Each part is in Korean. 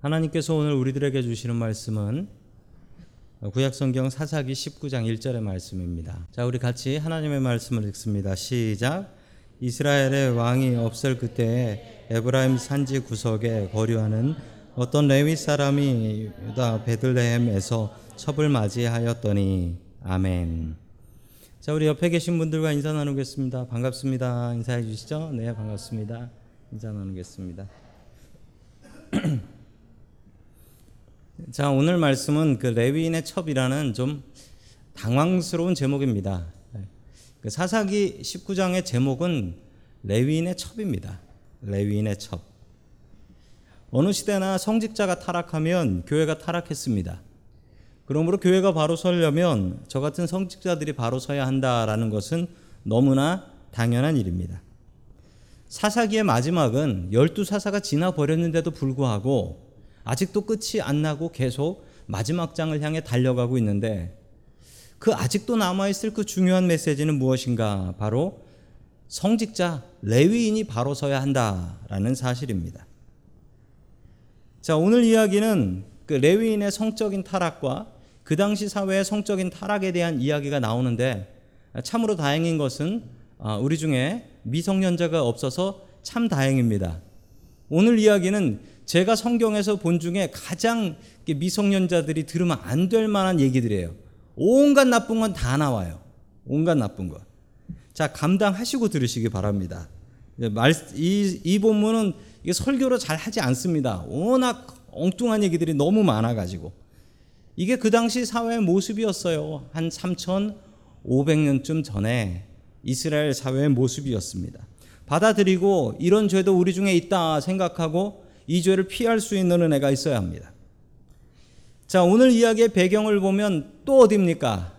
하나님께서 오늘 우리들에게 주시는 말씀은 구약성경 사사기 19장 1절의 말씀입니다. 자, 우리 같이 하나님의 말씀을 읽습니다. 시작. 이스라엘의 왕이 없을 그때에 에브라임 산지 구석에 거류하는 어떤 레위 사람이 유다 베들레헴에서 첩을 맞이하였더니 아멘. 자, 우리 옆에 계신 분들과 인사 나누겠습니다. 반갑습니다. 인사해 주시죠. 네, 반갑습니다. 인사 나누겠습니다. 자, 오늘 말씀은 그 레위인의 첩이라는 좀 당황스러운 제목입니다. 그 사사기 19장의 제목은 레위인의 첩입니다. 레위인의 첩. 어느 시대나 성직자가 타락하면 교회가 타락했습니다. 그러므로 교회가 바로 서려면 저 같은 성직자들이 바로 서야 한다라는 것은 너무나 당연한 일입니다. 사사기의 마지막은 열두 사사가 지나 버렸는데도 불구하고 아직도 끝이 안 나고 계속 마지막 장을 향해 달려가고 있는데 그 아직도 남아있을 그 중요한 메시지는 무엇인가? 바로 성직자 레위인이 바로 서야 한다라는 사실입니다. 자, 오늘 이야기는 그 레위인의 성적인 타락과 그 당시 사회의 성적인 타락에 대한 이야기가 나오는데 참으로 다행인 것은 우리 중에 미성년자가 없어서 참 다행입니다. 오늘 이야기는 제가 성경에서 본 중에 가장 미성년자들이 들으면 안 될 만한 얘기들이에요. 온갖 나쁜 건 다 나와요. 온갖 나쁜 거. 자, 감당하시고 들으시기 바랍니다. 이, 이 본문은 이게 설교로 잘 하지 않습니다. 워낙 엉뚱한 얘기들이 너무 많아가지고. 이게 그 당시 사회의 모습이었어요. 한 3,500년쯤 전에 이스라엘 사회의 모습이었습니다. 받아들이고 이런 죄도 우리 중에 있다 생각하고 이 죄를 피할 수 있는 은혜가 있어야 합니다. 자, 오늘 이야기의 배경을 보면 또 어딥니까?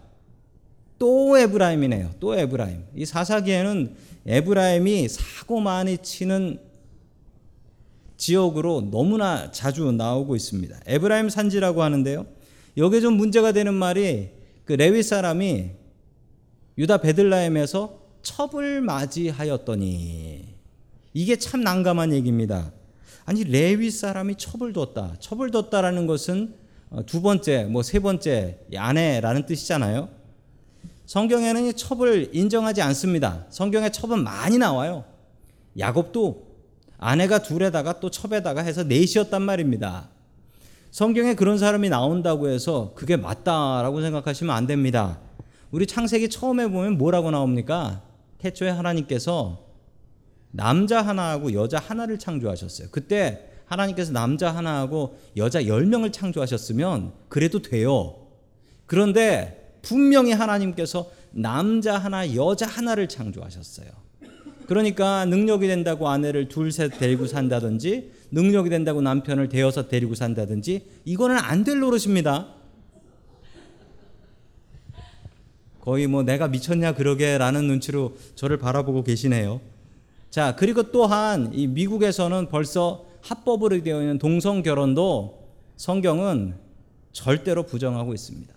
또 에브라임이네요. 또 에브라임. 이 사사기에는 에브라임이 사고 많이 치는 지역으로 너무나 자주 나오고 있습니다. 에브라임 산지라고 하는데요. 여기에 좀 문제가 되는 말이 그 레위 사람이 유다 베들라헴에서 첩을 맞이하였더니 이게 참 난감한 얘기입니다. 아니 레위 사람이 첩을 뒀다. 첩을 뒀다라는 것은 두 번째, 뭐 세 번째 아내라는 뜻이잖아요. 성경에는 이 첩을 인정하지 않습니다. 성경에 첩은 많이 나와요. 야곱도 아내가 둘에다가 또 첩에다가 해서 넷이었단 말입니다. 성경에 그런 사람이 나온다고 해서 그게 맞다라고 생각하시면 안 됩니다. 우리 창세기 처음에 보면 뭐라고 나옵니까? 태초에 하나님께서 남자 하나하고 여자 하나를 창조하셨어요. 그때 하나님께서 남자 하나하고 여자 열 명을 창조하셨으면 그래도 돼요. 그런데 분명히 하나님께서 남자 하나, 여자 하나를 창조하셨어요. 그러니까 능력이 된다고 아내를 둘, 셋 데리고 산다든지 능력이 된다고 남편을 대여섯 데리고 산다든지 이거는 안 될 노릇입니다. 거의 뭐 내가 미쳤냐 그러게라는 눈치로 저를 바라보고 계시네요. 자, 그리고 또한 이 미국에서는 벌써 합법으로 되어 있는 동성 결혼도 성경은 절대로 부정하고 있습니다.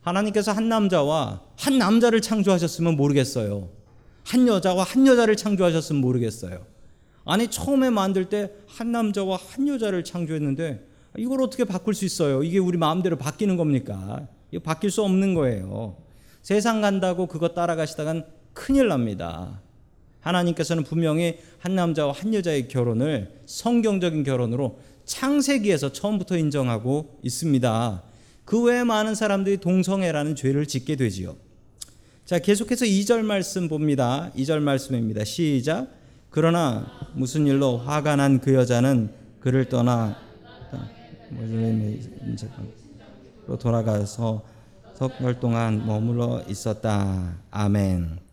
하나님께서 한 남자와 한 남자를 창조하셨으면 모르겠어요. 한 여자와 한 여자를 창조하셨으면 모르겠어요. 아니 처음에 만들 때 한 남자와 한 여자를 창조했는데 이걸 어떻게 바꿀 수 있어요? 이게 우리 마음대로 바뀌는 겁니까? 이거 바뀔 수 없는 거예요. 세상 간다고 그거 따라가시다간 큰일 납니다. 하나님께서는 분명히 한 남자와 한 여자의 결혼을 성경적인 결혼으로 창세기에서 처음부터 인정하고 있습니다. 그 외에 많은 사람들이 동성애라는 죄를 짓게 되지요. 자, 계속해서 2절 말씀 봅니다. 2절 말씀입니다. 시작. 그러나 무슨 일로 화가 난 그 여자는 그를 떠나 로 돌아가서 석달 동안 머물러 있었다. 아멘.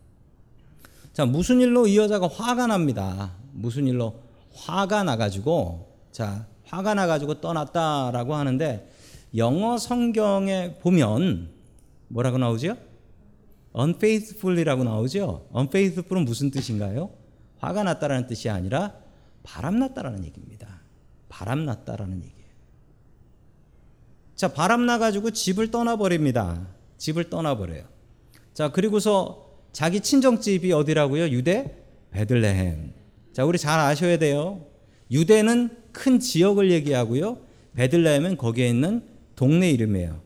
자, 무슨 일로 이 여자가 화가 납니다. 무슨 일로 화가 나가지고, 자, 화가 나가지고 떠났다라고 하는데, 영어 성경에 보면 뭐라고 나오죠? unfaithful이라고 나오죠? unfaithful은 무슨 뜻인가요? 화가 났다라는 뜻이 아니라 바람 났다라는 얘기입니다. 바람 났다라는 얘기예요. 자, 바람 나가지고 집을 떠나버립니다. 집을 떠나버려요. 자, 그리고서 자기 친정집이 어디라고요? 유대 베들레헴. 자, 우리 잘 아셔야 돼요. 유대는 큰 지역을 얘기하고요. 베들레헴은 거기에 있는 동네 이름이에요.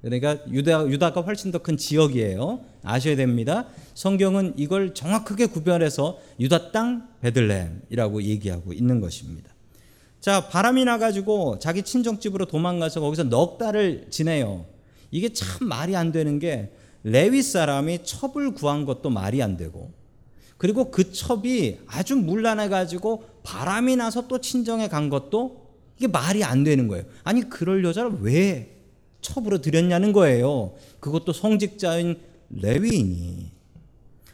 그러니까 유다 유다가 훨씬 더 큰 지역이에요. 아셔야 됩니다. 성경은 이걸 정확하게 구별해서 유다 땅 베들레헴이라고 얘기하고 있는 것입니다. 자, 바람이 나 가지고 자기 친정집으로 도망가서 거기서 넉 달을 지내요. 이게 참 말이 안 되는 게 레위 사람이 첩을 구한 것도 말이 안 되고 그리고 그 첩이 아주 물란해 가지고 바람이 나서 또 친정에 간 것도 이게 말이 안 되는 거예요. 아니 그럴 여자를 왜 첩으로 들였냐는 거예요. 그것도 성직자인 레위인이.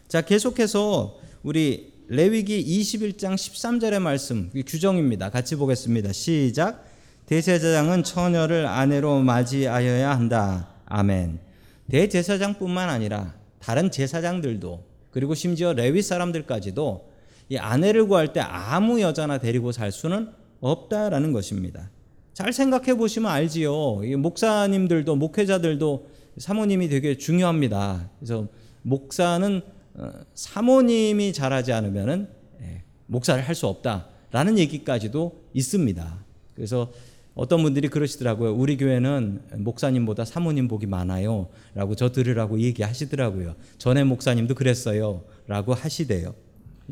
자, 계속해서 우리 레위기 21장 13절의 말씀 규정입니다. 같이 보겠습니다. 시작. 대제사장은 처녀를 아내로 맞이하여야 한다. 아멘. 대제사장뿐만 아니라 다른 제사장들도 그리고 심지어 레위 사람들까지도 이 아내를 구할 때 아무 여자나 데리고 살 수는 없다라는 것입니다. 잘 생각해 보시면 알지요. 이 목사님들도 목회자들도 사모님이 되게 중요합니다. 그래서 목사는 어, 사모님이 잘하지 않으면은 예, 목사를 할 수 없다라는 얘기까지도 있습니다. 그래서 어떤 분들이 그러시더라고요. 우리 교회는 목사님보다 사모님 복이 많아요. 라고 저 들으라고 얘기하시더라고요. 전에 목사님도 그랬어요. 라고 하시대요.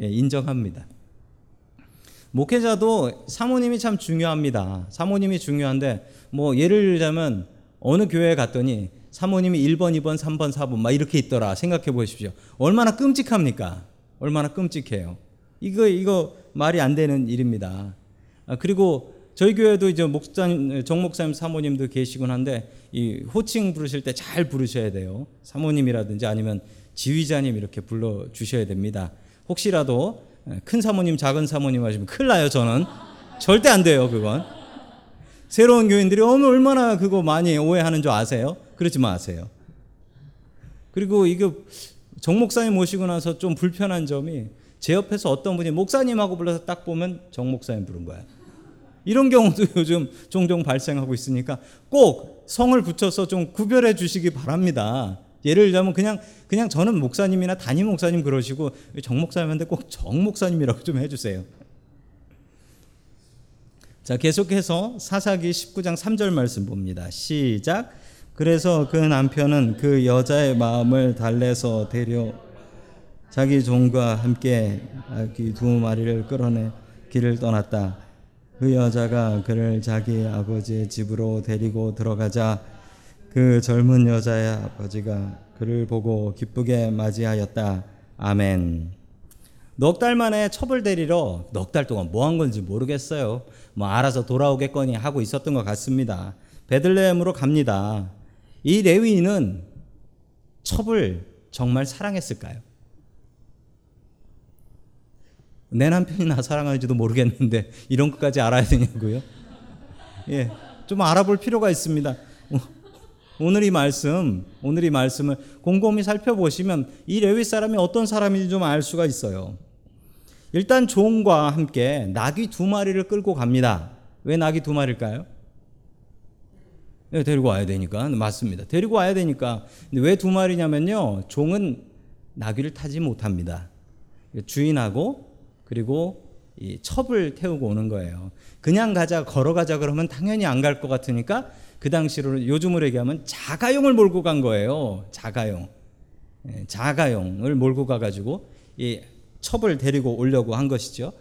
예, 인정합니다. 목회자도 사모님이 참 중요합니다. 사모님이 중요한데 뭐 예를 들자면 어느 교회에 갔더니 사모님이 1번, 2번, 3번, 4번 막 이렇게 있더라. 생각해 보십시오. 얼마나 끔찍합니까? 얼마나 끔찍해요. 이거 이거 말이 안 되는 일입니다. 아, 그리고 저희 교회도 이제 목사님, 정 목사님 사모님도 계시곤 한데 이 호칭 부르실 때 잘 부르셔야 돼요. 사모님이라든지 아니면 지휘자님 이렇게 불러 주셔야 됩니다. 혹시라도 큰 사모님, 작은 사모님 하시면 큰일 나요, 저는. 절대 안 돼요, 그건. 새로운 교인들이 얼마나 그거 많이 오해하는 줄 아세요? 그러지 마세요. 그리고 이거 정 목사님 모시고 나서 좀 불편한 점이 제 옆에서 어떤 분이 목사님하고 불러서 딱 보면 정 목사님 부른 거야. 이런 경우도 요즘 종종 발생하고 있으니까 꼭 성을 붙여서 좀 구별해 주시기 바랍니다. 예를 들자면 그냥 그냥 저는 목사님이나 담임 목사님 그러시고 정 목사님한테 꼭 정 목사님이라고 좀 해주세요. 자 계속해서 사사기 19장 3절 말씀 봅니다. 시작. 그래서 그 남편은 그 여자의 마음을 달래서 데려 자기 종과 함께 아기 두 마리를 끌어내 길을 떠났다. 그 여자가 그를 자기 아버지의 집으로 데리고 들어가자 그 젊은 여자의 아버지가 그를 보고 기쁘게 맞이하였다. 아멘. 넉 달 만에 첩을 데리러 넉 달 동안 뭐 한 건지 모르겠어요. 뭐 알아서 돌아오겠거니 하고 있었던 것 같습니다. 베들레헴으로 갑니다. 이 레위인은 첩을 정말 사랑했을까요? 내 남편이 나 사랑하는지도 모르겠는데 이런 것까지 알아야 되냐고요? 예, 좀 알아볼 필요가 있습니다. 오늘 이 말씀, 오늘 이 말씀을 곰곰이 살펴보시면 이 레위 사람이 어떤 사람인지 좀 알 수가 있어요. 일단 종과 함께 낙이 두 마리를 끌고 갑니다. 왜 낙이 두 마리일까요? 네, 데리고 와야 되니까 맞습니다. 데리고 와야 되니까 왜두 마리냐면요, 종은 나귀를 타지 못합니다. 주인하고 그리고 이 첩을 태우고 오는 거예요. 그냥 가자, 걸어가자 그러면 당연히 안 갈 것 같으니까 그 당시로 요즘으로 얘기하면 자가용을 몰고 간 거예요. 자가용, 예, 자가용을 몰고 가가지고 이 첩을 데리고 오려고 한 것이죠.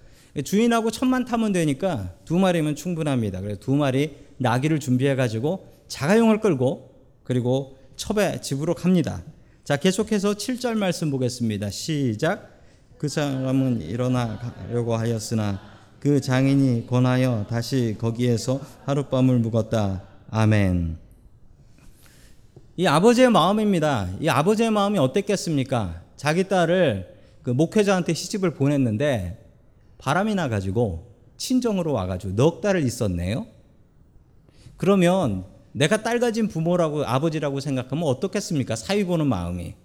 주인하고 첩만 타면 되니까 두 마리면 충분합니다. 그래서 두 마리 나귀를 준비해 가지고 자가용을 끌고 그리고 첩의 집으로 갑니다. 자, 계속해서 7절 말씀 보겠습니다. 시작. 그 사람은 일어나 가려고 하였으나 그 장인이 권하여 다시 거기에서 하룻밤을 묵었다. 아멘. 이 아버지의 마음입니다. 이 아버지의 마음이 어땠겠습니까? 자기 딸을 그 목회자한테 시집을 보냈는데 바람이 나가지고 친정으로 와가지고 넉 달을 있었네요. 그러면 내가 딸 가진 부모라고 아버지라고 생각하면 어떻겠습니까? 사위 보는 마음이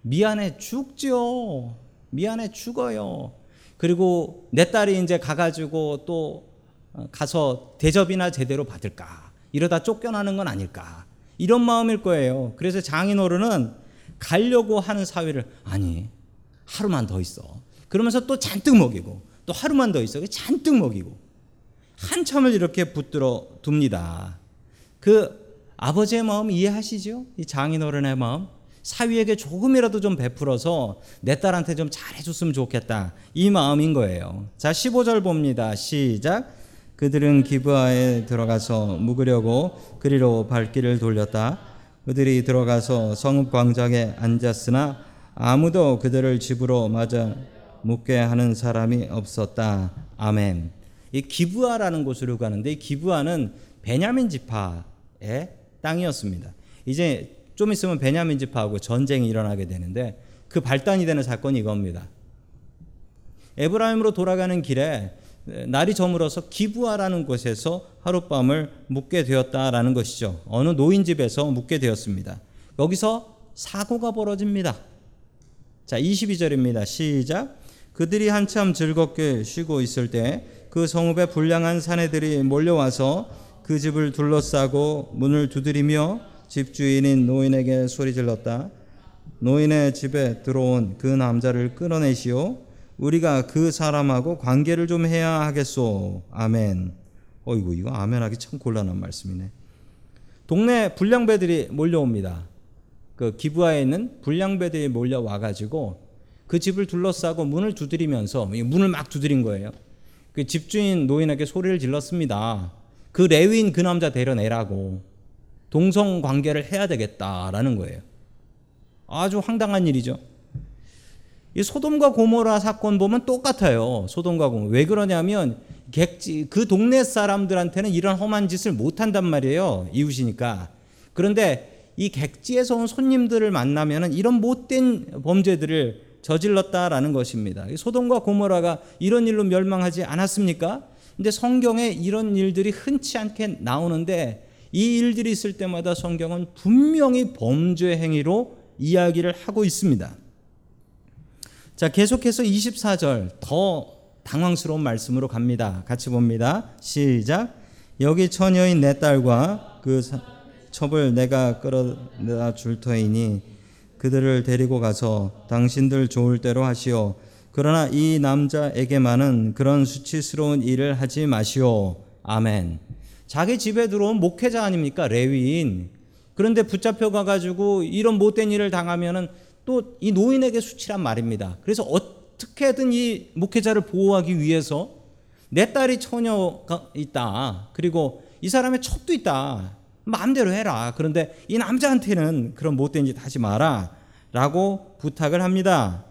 미안해 죽죠. 미안해 죽어요. 그리고 내 딸이 이제 가가지고 또 가서 대접이나 제대로 받을까? 이러다 쫓겨나는 건 아닐까? 이런 마음일 거예요. 그래서 장인 어른은 가려고 하는 사위를 아니 하루만 더 있어. 그러면서 또 잔뜩 먹이고 또 하루만 더 있어. 잔뜩 먹이고 한참을 이렇게 붙들어 둡니다. 그 아버지의 마음 이해하시죠? 이 장인 어른의 마음. 사위에게 조금이라도 좀 베풀어서 내 딸한테 좀 잘해줬으면 좋겠다. 이 마음인 거예요. 자, 15절 봅니다. 시작. 그들은 기브아에 들어가서 묵으려고 그리로 발길을 돌렸다. 그들이 들어가서 성읍 광장에 앉았으나 아무도 그들을 집으로 맞아 묵게 하는 사람이 없었다. 아멘. 이 기브아라는 곳으로 가는데 이 기브아는 베냐민 지파의 땅이었습니다. 이제 좀 있으면 베냐민 지파하고 전쟁이 일어나게 되는데 그 발단이 되는 사건이 이겁니다. 에브라임으로 돌아가는 길에 날이 저물어서 기부하라는 곳에서 하룻밤을 묵게 되었다라는 것이죠. 어느 노인 집에서 묵게 되었습니다. 여기서 사고가 벌어집니다. 자, 22절입니다. 시작. 그들이 한참 즐겁게 쉬고 있을 때 그 성읍에 불량한 사내들이 몰려와서 그 집을 둘러싸고 문을 두드리며 집주인인 노인에게 소리 질렀다. 노인의 집에 들어온 그 남자를 끌어내시오. 우리가 그 사람하고 관계를 좀 해야 하겠소. 아멘. 어이구 이거 아멘 하기 참 곤란한 말씀이네. 동네 불량배들이 몰려옵니다. 그 기부하에 있는 불량배들이 몰려와 가지고 그 집을 둘러싸고 문을 두드리면서 문을 막 두드린 거예요. 그 집주인 노인에게 소리를 질렀습니다. 그 레위인 그 남자 데려내라고 동성 관계를 해야 되겠다라는 거예요. 아주 황당한 일이죠. 이 소돔과 고모라 사건 보면 똑같아요. 소돔과 고모. 왜 그러냐면 객지 그 동네 사람들한테는 이런 험한 짓을 못 한단 말이에요. 이웃이니까. 그런데 이 객지에서 온 손님들을 만나면은 이런 못된 범죄들을 저질렀다라는 것입니다. 소돔과 고모라가 이런 일로 멸망하지 않았습니까? 근데 성경에 이런 일들이 흔치 않게 나오는데 이 일들이 있을 때마다 성경은 분명히 범죄 행위로 이야기를 하고 있습니다. 자, 계속해서 24절 더 당황스러운 말씀으로 갑니다. 같이 봅니다. 시작. 여기 처녀인 내 딸과 그 첩을 내가 끌어다 줄 터이니 그들을 데리고 가서 당신들 좋을 대로 하시오. 그러나 이 남자에게만은 그런 수치스러운 일을 하지 마시오. 아멘. 자기 집에 들어온 목회자 아닙니까? 레위인. 그런데 붙잡혀 가가지고 이런 못된 일을 당하면은 또 이 노인에게 수치란 말입니다. 그래서 어떻게든 이 목회자를 보호하기 위해서 내 딸이 처녀가 있다. 그리고 이 사람의 첩도 있다. 마음대로 해라. 그런데 이 남자한테는 그런 못된 짓 하지 마라. 라고 부탁을 합니다.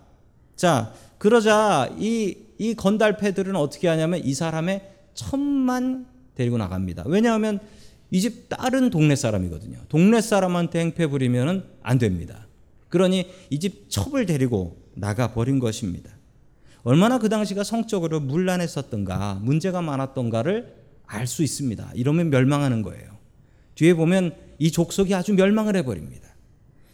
자, 그러자 이, 이 건달패들은 어떻게 하냐면 이 사람의 첩만 데리고 나갑니다. 왜냐하면 이 집 딸은 동네 사람이거든요. 동네 사람한테 행패 부리면 안 됩니다. 그러니 이 집 첩을 데리고 나가 버린 것입니다. 얼마나 그 당시가 성적으로 문란했었던가, 문제가 많았던가를 알 수 있습니다. 이러면 멸망하는 거예요. 뒤에 보면 이 족속이 아주 멸망을 해버립니다.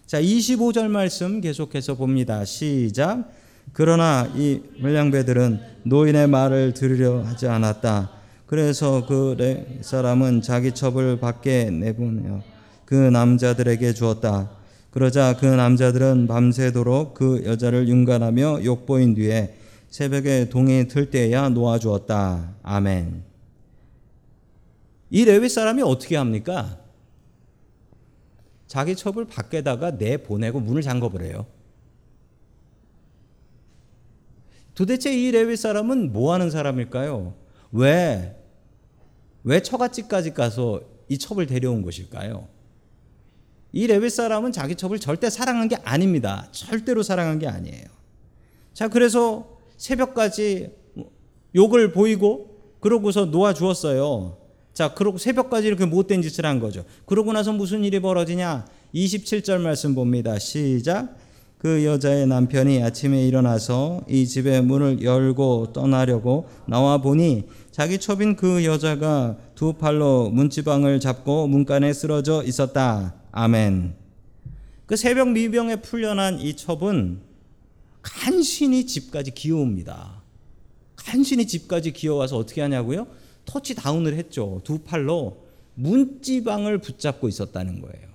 자, 25절 말씀 계속해서 봅니다. 시작. 그러나 이 물량배들은 노인의 말을 들으려 하지 않았다. 그래서 그 사람은 자기 첩을 밖에 내보내어 그 남자들에게 주었다. 그러자 그 남자들은 밤새도록 그 여자를 윤관하며 욕보인 뒤에 새벽에 동이 틀 때야 놓아주었다. 아멘. 이 레위 사람이 어떻게 합니까? 자기 첩을 밖에다가 내보내고 문을 잠궈버려요. 도대체 이 레위 사람은 뭐 하는 사람일까요? 왜, 왜 처갓집까지 가서 이 첩을 데려온 것일까요? 이 레위 사람은 자기 첩을 절대 사랑한 게 아닙니다. 절대로 사랑한 게 아니에요. 자, 그래서 새벽까지 욕을 보이고 그러고서 놓아 주었어요. 자, 그러고 새벽까지 이렇게 못된 짓을 한 거죠. 그러고 나서 무슨 일이 벌어지냐? 27절 말씀 봅니다. 시작. 그 여자의 남편이 아침에 일어나서 이 집의 문을 열고 떠나려고 나와 보니 자기 첩인 그 여자가 두 팔로 문지방을 잡고 문간에 쓰러져 있었다. 아멘. 그 새벽 미병에 풀려난 이 첩은 간신히 집까지 기어옵니다. 간신히 집까지 기어와서 어떻게 하냐고요? 터치 다운을 했죠. 두 팔로 문지방을 붙잡고 있었다는 거예요.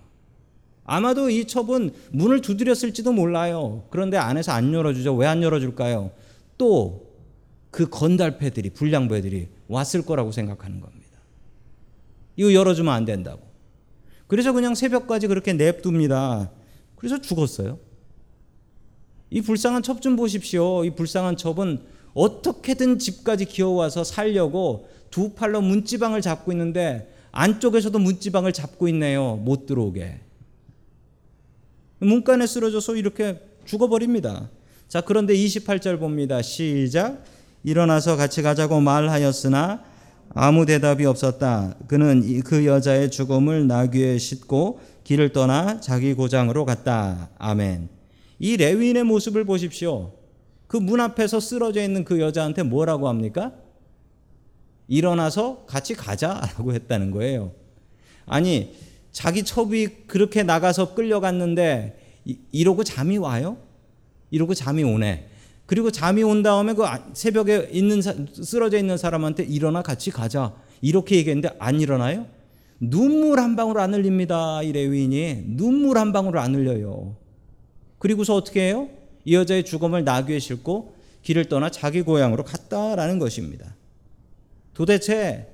아마도 이 첩은 문을 두드렸을지도 몰라요. 그런데 안에서 안 열어주죠. 왜 안 열어줄까요? 또 그 건달패들이, 불량배들이 왔을 거라고 생각하는 겁니다. 이거 열어주면 안 된다고. 그래서 그냥 새벽까지 그렇게 냅둡니다. 그래서 죽었어요. 이 불쌍한 첩 좀 보십시오. 이 불쌍한 첩은 어떻게든 집까지 기어와서 살려고 두 팔로 문지방을 잡고 있는데 안쪽에서도 문지방을 잡고 있네요. 못 들어오게. 문간에 쓰러져서 이렇게 죽어버립니다. 자, 그런데 28절 봅니다. 시작. 일어나서 같이 가자고 말하였으나 아무 대답이 없었다. 그는 그 여자의 죽음을 나귀에 싣고 길을 떠나 자기 고장으로 갔다. 아멘. 이 레위인의 모습을 보십시오. 그 문 앞에서 쓰러져 있는 그 여자한테 뭐라고 합니까? 일어나서 같이 가자라고 했다는 거예요. 아니, 자기 첩이 그렇게 나가서 끌려갔는데 이러고 잠이 와요? 이러고 잠이 오네. 그리고 잠이 온 다음에 그 새벽에 있는 쓰러져 있는 사람한테 일어나 같이 가자. 이렇게 얘기했는데 안 일어나요? 눈물 한 방울 안 흘립니다. 이 레위인이 눈물 한 방울 안 흘려요. 그리고서 어떻게 해요? 이 여자의 죽음을 나귀에 싣고 길을 떠나 자기 고향으로 갔다라는 것입니다. 도대체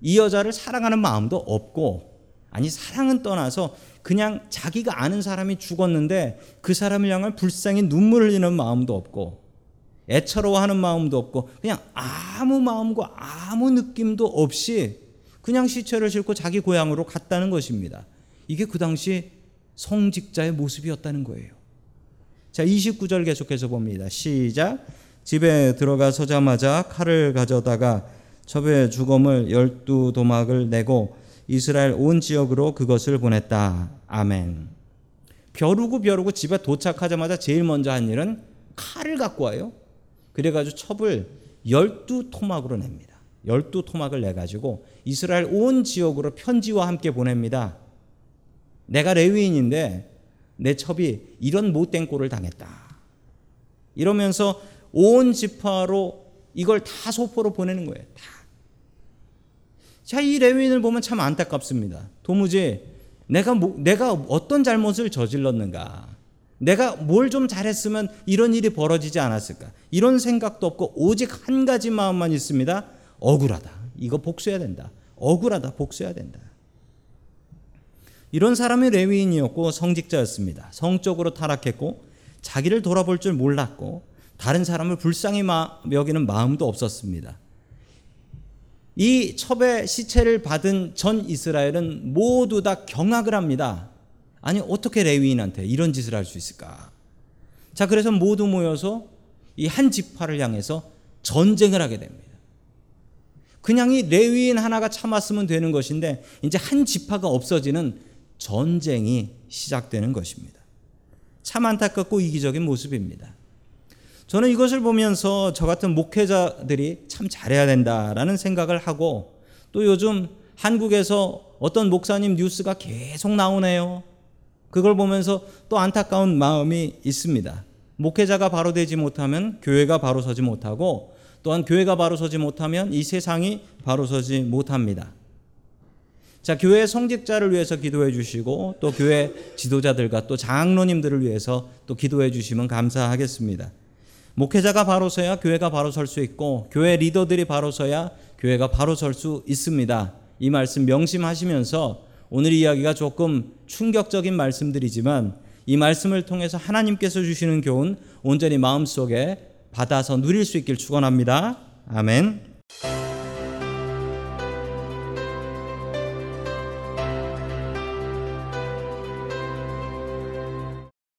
이 여자를 사랑하는 마음도 없고 아니 사랑은 떠나서 그냥 자기가 아는 사람이 죽었는데 그 사람을 향한 불쌍히 눈물 흘리는 마음도 없고 애처로워하는 마음도 없고 그냥 아무 마음과 아무 느낌도 없이 그냥 시체를 싣고 자기 고향으로 갔다는 것입니다. 이게 그 당시 성직자의 모습이었다는 거예요. 자, 29절 계속해서 봅니다. 시작. 집에 들어가 서자마자 칼을 가져다가 첩의 죽음을 열두 도막을 내고 이스라엘 온 지역으로 그것을 보냈다. 아멘. 벼르고 벼르고 집에 도착하자마자 제일 먼저 한 일은 칼을 갖고 와요. 그래가지고 첩을 열두 토막으로 냅니다. 열두 토막을 내가지고 이스라엘 온 지역으로 편지와 함께 보냅니다. 내가 레위인인데 내 첩이 이런 못된 꼴을 당했다. 이러면서 온 지파로 이걸 다 소포로 보내는 거예요. 다. 자, 이 레위인을 보면 참 안타깝습니다. 도무지 내가 뭐, 내가 어떤 잘못을 저질렀는가? 내가 뭘 좀 잘했으면 이런 일이 벌어지지 않았을까? 이런 생각도 없고 오직 한 가지 마음만 있습니다. 억울하다. 이거 복수해야 된다. 억울하다. 복수해야 된다. 이런 사람이 레위인이었고 성직자였습니다. 성적으로 타락했고 자기를 돌아볼 줄 몰랐고 다른 사람을 불쌍히 여기는 마음도 없었습니다. 이 첩의 시체를 받은 전 이스라엘은 모두 다 경악을 합니다. 아니 어떻게 레위인한테 이런 짓을 할 수 있을까? 자 그래서 모두 모여서 이 한 지파를 향해서 전쟁을 하게 됩니다. 그냥 이 레위인 하나가 참았으면 되는 것인데 이제 한 지파가 없어지는 전쟁이 시작되는 것입니다. 참 안타깝고 이기적인 모습입니다. 저는 이것을 보면서 저 같은 목회자들이 참 잘해야 된다라는 생각을 하고 또 요즘 한국에서 어떤 목사님 뉴스가 계속 나오네요. 그걸 보면서 또 안타까운 마음이 있습니다. 목회자가 바로 되지 못하면 교회가 바로 서지 못하고 또한 교회가 바로 서지 못하면 이 세상이 바로 서지 못합니다. 자, 교회 성직자를 위해서 기도해 주시고 또 교회 지도자들과 또 장로님들을 위해서 또 기도해 주시면 감사하겠습니다. 목회자가 바로 서야 교회가 바로 설 수 있고 교회 리더들이 바로 서야 교회가 바로 설 수 있습니다. 이 말씀 명심하시면서 오늘 이야기가 조금 충격적인 말씀들이지만 이 말씀을 통해서 하나님께서 주시는 교훈 온전히 마음속에 받아서 누릴 수 있길 축원합니다. 아멘.